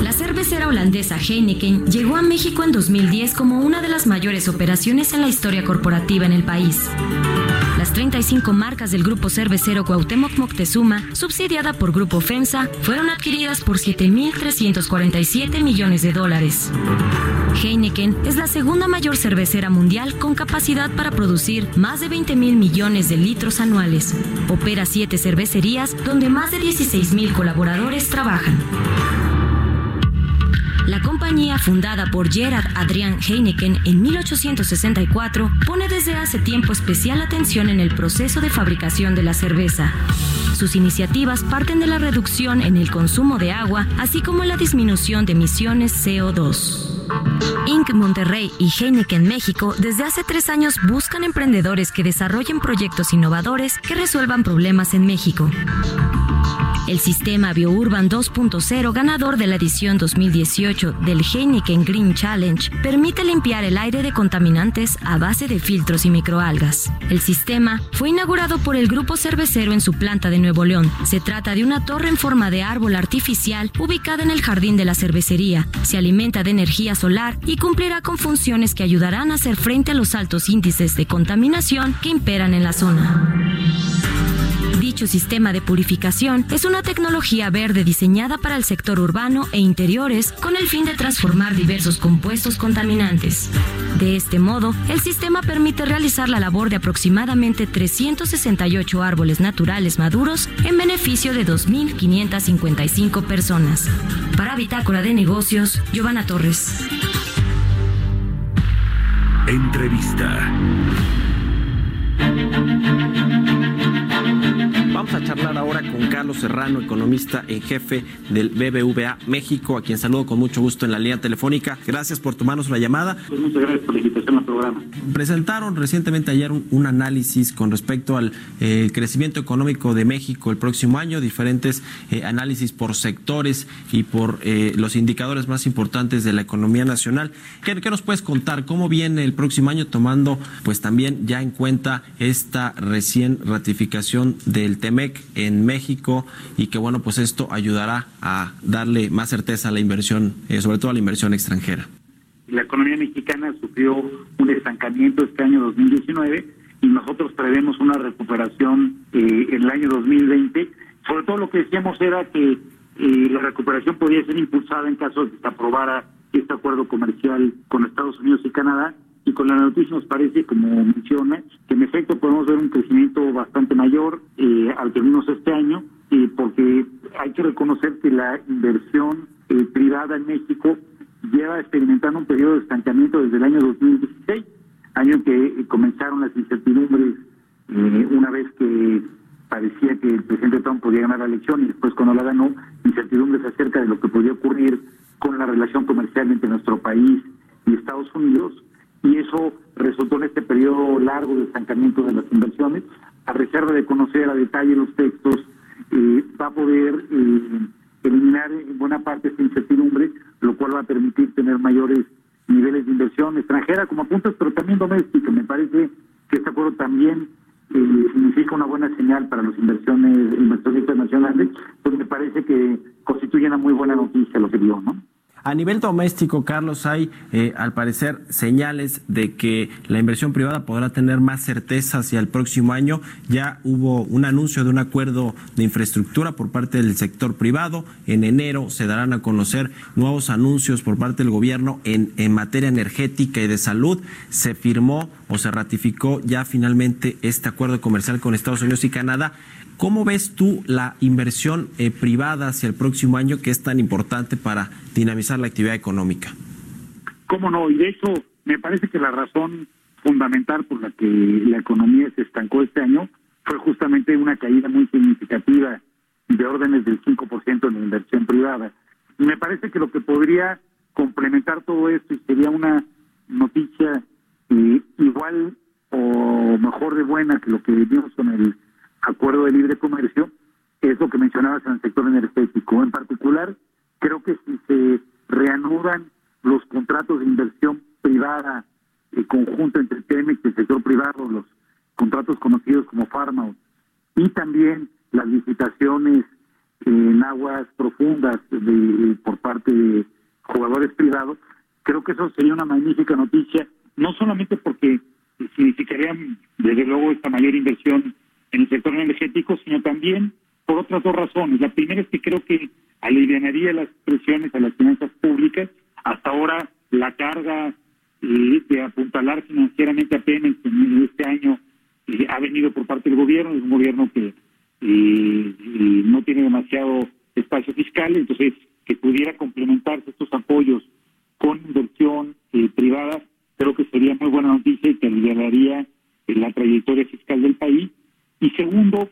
La cervecera holandesa Heineken llegó a México en 2010 como una de las mayores operaciones en la historia corporativa en el país. Las 35 marcas del grupo cervecero Cuauhtémoc Moctezuma, subsidiada por Grupo FEMSA, fueron adquiridas por 7.347 millones de dólares. Heineken es la segunda mayor cervecera mundial con capacidad para producir más de 20 mil millones de litros anuales. Opera siete cervecerías donde más de 16 mil colaboradores trabajan. Fundada por Gerard Adrian Heineken en 1864 pone desde hace tiempo especial atención en el proceso de fabricación de la cerveza. Sus iniciativas parten de la reducción en el consumo de agua, así como la disminución de emisiones CO2. Inc. Monterrey y Heineken México desde hace tres años buscan emprendedores que desarrollen proyectos innovadores que resuelvan problemas en México. El sistema BioUrban 2.0, ganador de la edición 2018 del Heineken Green Challenge, permite limpiar el aire de contaminantes a base de filtros y microalgas. El sistema fue inaugurado por el grupo cervecero en su planta de Nuevo León. Se trata de una torre en forma de árbol artificial ubicada en el jardín de la cervecería. Se alimenta de energía solar y cumplirá con funciones que ayudarán a hacer frente a los altos índices de contaminación que imperan en la zona. Dicho sistema de purificación es una tecnología verde diseñada para el sector urbano e interiores con el fin de transformar diversos compuestos contaminantes. De este modo, el sistema permite realizar la labor de aproximadamente 368 árboles naturales maduros en beneficio de 2.555 personas. Para Bitácora de Negocios, Giovanna Torres. Entrevista. Vamos a charlar ahora con Carlos Serrano, economista en jefe del BBVA México, a quien saludo con mucho gusto en la línea telefónica. Gracias por tomarnos la llamada. Pues muchas gracias por la invitación al programa. Presentaron recientemente ayer un, análisis con respecto al eh, crecimiento económico de México el próximo año, diferentes eh, análisis por sectores y por eh, los indicadores más importantes de la economía nacional. ¿Qué, ¿Qué, nos puedes contar? ¿Cómo viene el próximo año tomando pues también ya en cuenta esta recién ratificación del TEMEC en México y que bueno, pues esto ayudará a darle más certeza a la inversión, eh, sobre todo a la inversión extranjera. La economía mexicana sufrió un estancamiento este año 2019 y nosotros prevemos una recuperación eh, en el año 2020. Sobre todo lo que decíamos era que eh, la recuperación podría ser impulsada en caso de que se aprobara este acuerdo comercial con Estados Unidos y Canadá y con la noticia nos parece, como menciona, que en efecto podemos ver un crecimiento bastante mayor eh, al que vimos este año, eh, porque hay que reconocer que la inversión eh, privada en México lleva experimentando un periodo de estancamiento desde el año 2016, año que comenzaron las incertidumbres una vez que parecía que el presidente Trump podía ganar la elección y después cuando la ganó, incertidumbres acerca de lo que podría ocurrir con la relación comercial entre nuestro país y Estados Unidos, y eso resultó en este periodo largo de estancamiento de las inversiones, a reserva de conocer a detalle los textos, eh, va a poder eh, eliminar en buena parte esta incertidumbre, lo cual va a permitir tener mayores niveles de inversión extranjera como apuntas, pero también doméstica. Me parece que este acuerdo también eh, significa una buena señal para los inversiones inversionistas nacionales, pues me parece que constituye una muy buena noticia lo que dio, ¿no? A nivel doméstico, Carlos, hay eh, al parecer señales de que la inversión privada podrá tener más certeza hacia el próximo año. Ya hubo un anuncio de un acuerdo de infraestructura por parte del sector privado. En enero se darán a conocer nuevos anuncios por parte del gobierno en, en materia energética y de salud. Se firmó o se ratificó ya finalmente este acuerdo comercial con Estados Unidos y Canadá. ¿Cómo ves tú la inversión eh, privada hacia el próximo año que es tan importante para dinamizar la actividad económica? ¿Cómo no? Y de hecho, me parece que la razón fundamental por la que la economía se estancó este año fue justamente una caída muy significativa de órdenes del 5% en la inversión privada. Y me parece que lo que podría complementar todo esto y sería una noticia eh, igual o mejor de buena que lo que vimos con el acuerdo de libre comercio, es lo que mencionabas en el sector energético. En particular, creo que si se reanudan los contratos de inversión privada eh, conjunto entre Temex y el sector privado, los contratos conocidos como Pharma, y también las licitaciones en aguas profundas de, por parte de jugadores privados, creo que eso sería una magnífica noticia, no solamente porque significaría desde luego esta mayor inversión en el sector energético, sino también por otras dos razones. La primera es que creo que aliviaría las presiones a las finanzas públicas. Hasta ahora la carga eh, de apuntalar financieramente a Pemex en este año eh, ha venido por parte del gobierno, es un gobierno que eh, no tiene demasiado espacio fiscal, entonces que pudiera complementarse estos apoyos con inversión privada, creo que sería muy buena noticia y que aliviaría la trayectoria fiscal del país y segundo,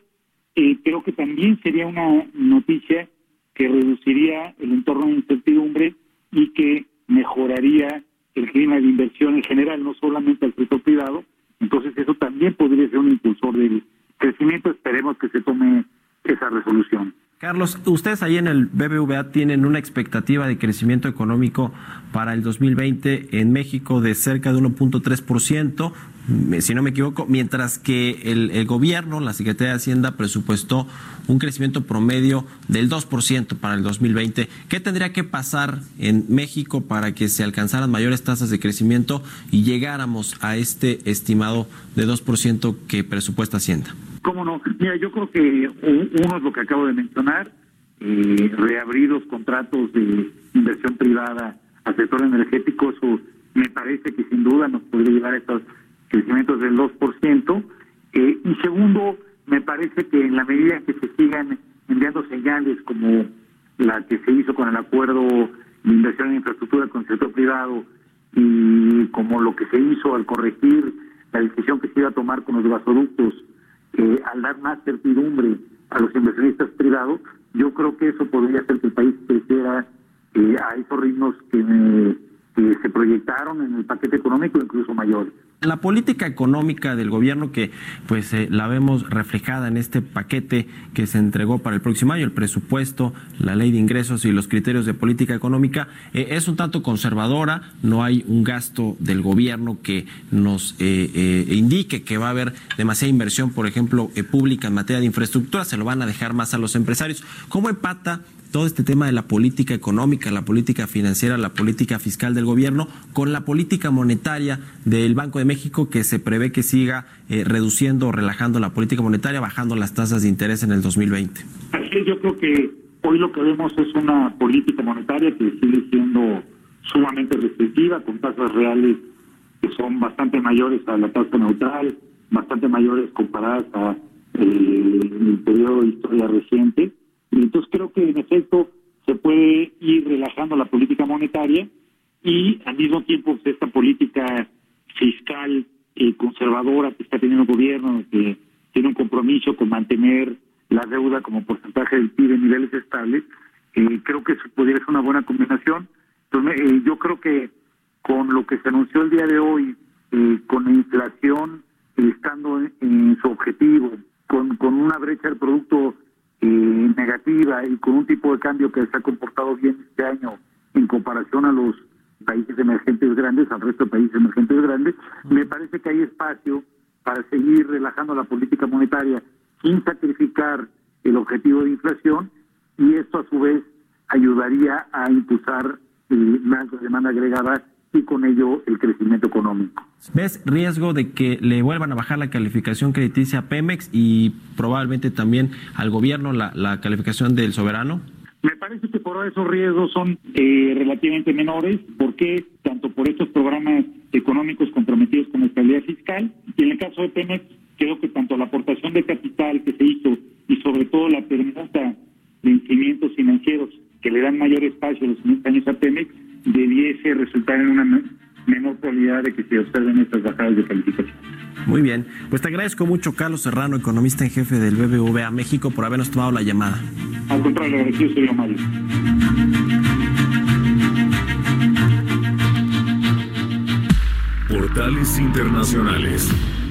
eh, creo que también sería una noticia que reduciría el entorno de incertidumbre y que mejoraría el clima de inversión en general, no solamente al sector privado. Entonces eso también podría ser un impulsor del crecimiento. Esperemos que se tome esa resolución. Carlos, ustedes ahí en el BBVA tienen una expectativa de crecimiento económico para el 2020 en México de cerca de 1.3%, si no me equivoco, mientras que el, gobierno, la Secretaría de Hacienda, presupuestó un crecimiento promedio del 2% para el 2020. ¿Qué tendría que pasar en México para que se alcanzaran mayores tasas de crecimiento y llegáramos a este estimado de 2% que presupuesta Hacienda? ¿Cómo no? Mira, yo creo que uno es lo que acabo de mencionar, eh, reabrir los contratos de inversión privada al sector energético, eso me parece que sin duda nos podría llevar a estos crecimientos del 2%. Eh, y segundo, me parece que en la medida que se sigan enviando señales como la que se hizo con el acuerdo de inversión en infraestructura con el sector privado y como lo que se hizo al corregir la decisión que se iba a tomar con los gasoductos que al dar más certidumbre a los inversionistas privados, yo creo que eso podría hacer que el país creciera eh, a esos ritmos que, que se proyectaron en el paquete económico, incluso mayores. La política económica del gobierno que pues eh, la vemos reflejada en este paquete que se entregó para el próximo año, el presupuesto, la ley de ingresos y los criterios de política económica, eh, es un tanto conservadora, no hay un gasto del gobierno que nos eh, indique que va a haber demasiada inversión, por ejemplo, pública en materia de infraestructura, se lo van a dejar más a los empresarios. ¿Cómo empata todo este tema de la política económica, la política financiera, la política fiscal del gobierno, con la política monetaria del Banco de México que se prevé que siga eh, reduciendo o relajando la política monetaria, bajando las tasas de interés en el 2020. Yo creo que hoy lo que vemos es una política monetaria que sigue siendo sumamente restrictiva, con tasas reales que son bastante mayores a la tasa neutral, bastante mayores comparadas a eh, el periodo de historia reciente entonces creo que en efecto se puede ir relajando la política monetaria y al mismo tiempo pues, esta política fiscal eh, conservadora que está teniendo el gobierno, que tiene un compromiso con mantener la deuda como porcentaje del PIB en niveles estables, Eh, creo que eso podría ser una buena combinación. Entonces, eh, yo creo que con lo que se anunció el día de hoy, eh, con la inflación estando en, su objetivo, con, con una brecha del producto negativa y con un tipo de cambio que se ha comportado bien este año en comparación a los países emergentes grandes, al resto de países emergentes grandes, me parece que hay espacio para seguir relajando la política monetaria sin sacrificar el objetivo de inflación y esto a su vez ayudaría a impulsar eh, más demanda agregada y con ello el crecimiento económico. ¿Ves riesgo de que le vuelvan a bajar la calificación crediticia a Pemex y probablemente también al gobierno la, la calificación del soberano? Me parece que por ahora esos riesgos son eh, relativamente menores, porque tanto por estos programas económicos comprometidos con la estabilidad fiscal, y en el caso de Pemex, creo que tanto la aportación de capital que se hizo y sobre todo la permuta de instrumentos financieros que le dan mayor espacio a los siguientes años a Pemex, debiese resultar en una menor probabilidad de que se observen estas bajadas de calificación. Muy bien, pues te agradezco mucho Carlos Serrano, economista en jefe del BBVA México, por habernos tomado la llamada. Al contrario, agradecido señor Mario. Portales Internacionales.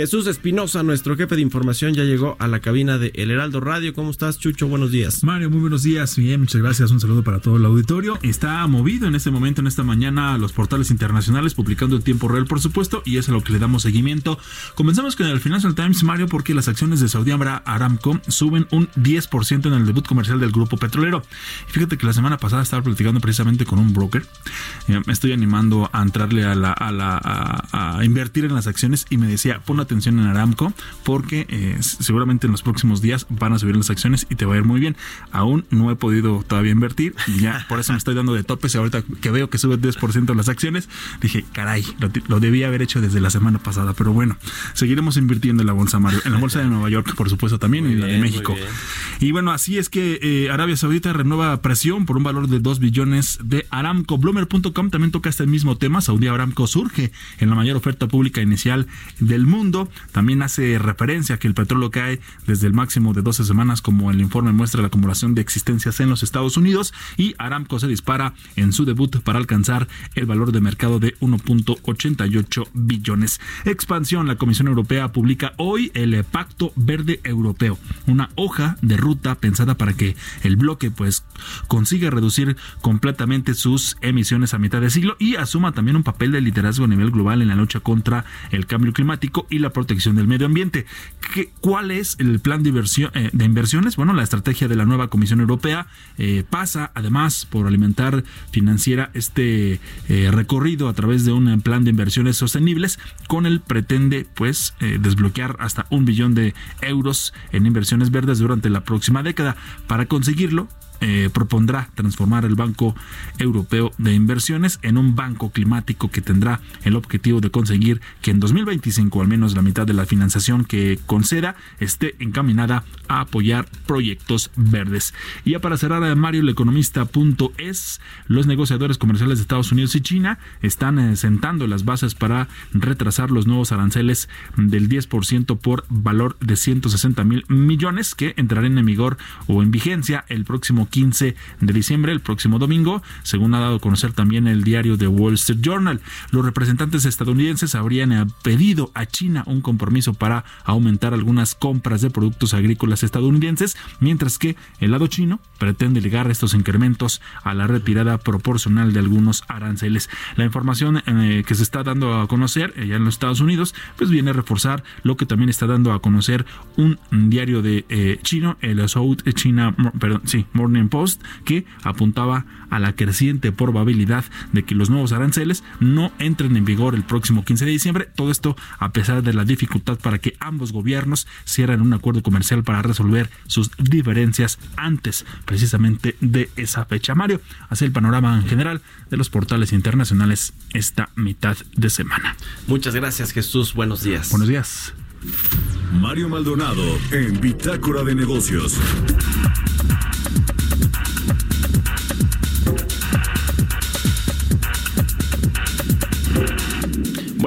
Jesús Espinosa, nuestro jefe de información, ya llegó a la cabina de El Heraldo Radio. ¿Cómo estás, Chucho? Buenos días. Mario, muy buenos días. Bien, muchas gracias. Un saludo para todo el auditorio. Está movido en este momento, en esta mañana, los portales internacionales, publicando en tiempo real, por supuesto, y es a lo que le damos seguimiento. Comenzamos con el Financial Times, Mario, porque las acciones de Saudi Aramco suben un 10% en el debut comercial del grupo petrolero. Fíjate que la semana pasada estaba platicando precisamente con un broker. Eh, me estoy animando a entrarle a la, a la a, invertir en las acciones y me decía, pon atención en Aramco porque eh, seguramente en los próximos días van a subir las acciones y te va a ir muy bien. Aún no he podido todavía invertir ya por eso me estoy dando de topes y ahorita que veo que sube el 10% las acciones, dije, caray, lo, debía haber hecho desde la semana pasada, pero bueno, seguiremos invirtiendo en la bolsa, Mario, en la bolsa de Nueva York, por supuesto, también y en la de México. Y bueno, así es que eh, Arabia Saudita renueva presión por un valor de 2 billones de Aramco. Bloomer.com también toca este mismo tema. Saudi Aramco surge en la mayor oferta pública inicial del mundo. También hace referencia a que el petróleo cae desde el máximo de 12 semanas, como el informe muestra la acumulación de existencias en los Estados Unidos, y Aramco se dispara en su debut para alcanzar el valor de mercado de 1.88 billones. Expansión, la Comisión Europea publica hoy el Pacto Verde Europeo, una hoja de ruta pensada para que el bloque pues consiga reducir completamente sus emisiones a mitad de siglo y asuma también un papel de liderazgo a nivel global en la lucha contra el cambio climático y la protección del medio ambiente. ¿Qué, ¿Cuál es el plan de, eh, inversiones? Bueno, la estrategia de la nueva Comisión Europea eh, pasa además por alimentar financiera este eh, recorrido a través de un plan de inversiones sostenibles con el pretende pues desbloquear hasta un billón de euros en inversiones verdes durante la próxima década. Para conseguirlo, eh, propondrá transformar el Banco Europeo de Inversiones en un banco climático que tendrá el objetivo de conseguir que en 2025 al menos la mitad de la financiación que conceda esté encaminada a apoyar proyectos verdes. Y ya para cerrar, a Mario, el economista.es, los negociadores comerciales de Estados Unidos y China están eh, sentando las bases para retrasar los nuevos aranceles del 10% por valor de 160 mil millones que entrarán en vigor o en vigencia el próximo 15 de diciembre, el próximo domingo, según ha dado a conocer también el diario The Wall Street Journal. Los representantes estadounidenses habrían eh, pedido a China un compromiso para aumentar algunas compras de productos agrícolas estadounidenses, mientras que el lado chino pretende ligar estos incrementos a la retirada proporcional de algunos aranceles. La información eh, que se está dando a conocer allá en los Estados Unidos, pues viene a reforzar lo que también está dando a conocer un diario de eh, chino, el South China, perdón, sí, Morning Post que apuntaba a la creciente probabilidad de que los nuevos aranceles no entren en vigor el próximo 15 de diciembre. Todo esto a pesar de la dificultad para que ambos gobiernos cierren un acuerdo comercial para resolver sus diferencias antes precisamente de esa fecha. Mario, hace el panorama en general de los portales internacionales esta mitad de semana. Muchas gracias Jesús, buenos días. Buenos días. Mario Maldonado en Bitácora de Negocios.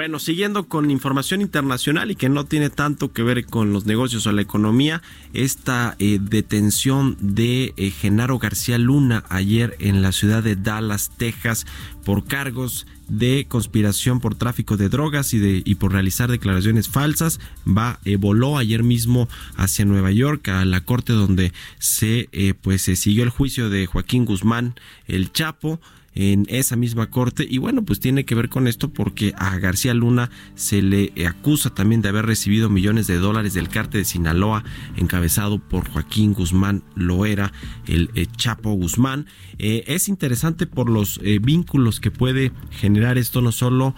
Bueno, siguiendo con información internacional y que no tiene tanto que ver con los negocios o la economía, esta eh, detención de eh, Genaro García Luna ayer en la ciudad de Dallas, Texas, por cargos de conspiración por tráfico de drogas y, de, y por realizar declaraciones falsas, va eh, voló ayer mismo hacia Nueva York a la corte donde se pues se siguió el juicio de Joaquín Guzmán, el Chapo en esa misma corte. Y bueno pues tiene que ver con esto porque a García Luna se le acusa también de haber recibido millones de dólares del cártel de Sinaloa encabezado por Joaquín Guzmán Loera el eh, Chapo Guzmán. Eh, es interesante por los eh, vínculos que puede generar esto no solo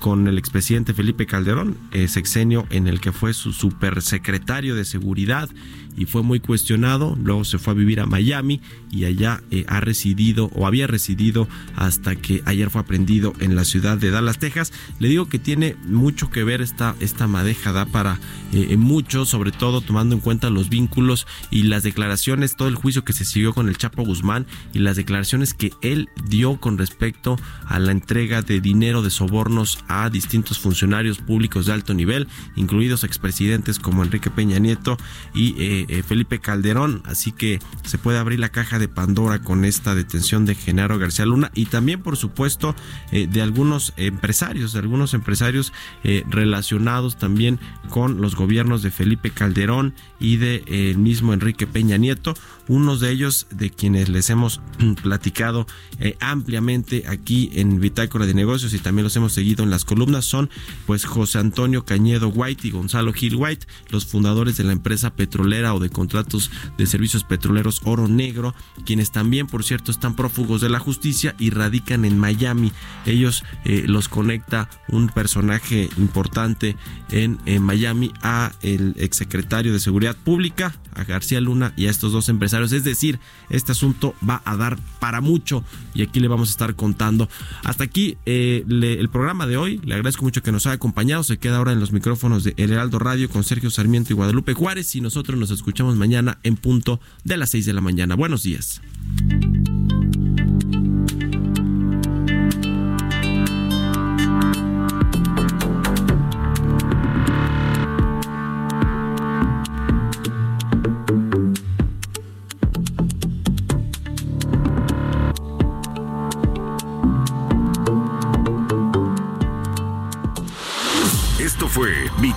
con el expresidente Felipe Calderón sexenio en el que fue su supersecretario de seguridad y fue muy cuestionado. Luego se fue a vivir a Miami y allá eh, ha residido o había residido hasta que ayer fue aprendido en la ciudad de Dallas, Texas. Le digo que tiene mucho que ver esta, esta madeja, da para eh, mucho, sobre todo tomando en cuenta los vínculos y las declaraciones, todo el juicio que se siguió con el Chapo Guzmán y las declaraciones que él dio con respecto a la entrega de dinero de sobornos a distintos funcionarios públicos de alto nivel, incluidos expresidentes como Enrique Peña Nieto y eh, eh, Felipe Calderón, así que se puede abrir la caja de Pandora con esta detención de Genaro García Luna y también por supuesto eh, de algunos empresarios, de algunos empresarios eh, relacionados también con los gobiernos de Felipe Calderón y de el mismo Enrique Peña Nieto, unos de ellos de quienes les hemos platicado ampliamente aquí en Bitácora de Negocios y también los hemos seguido en las columnas son pues José Antonio Cañedo White y Gonzalo Gil White, los fundadores de la empresa petrolera o de contratos de servicios petroleros Oro Negro, quienes también, por cierto, están prófugos de la justicia y radican en Miami. Ellos eh, los conecta un personaje importante en, Miami a el exsecretario de Seguridad Pública, a García Luna y a estos dos empresarios. Es decir, este asunto va a dar para mucho y aquí le vamos a estar contando. Hasta aquí eh, el programa de hoy. Le agradezco mucho que nos haya acompañado. Se queda ahora en los micrófonos de El Heraldo Radio con Sergio Sarmiento y Guadalupe Juárez y nosotros nos escuchamos mañana en punto de las 6 de la mañana. Buenos días.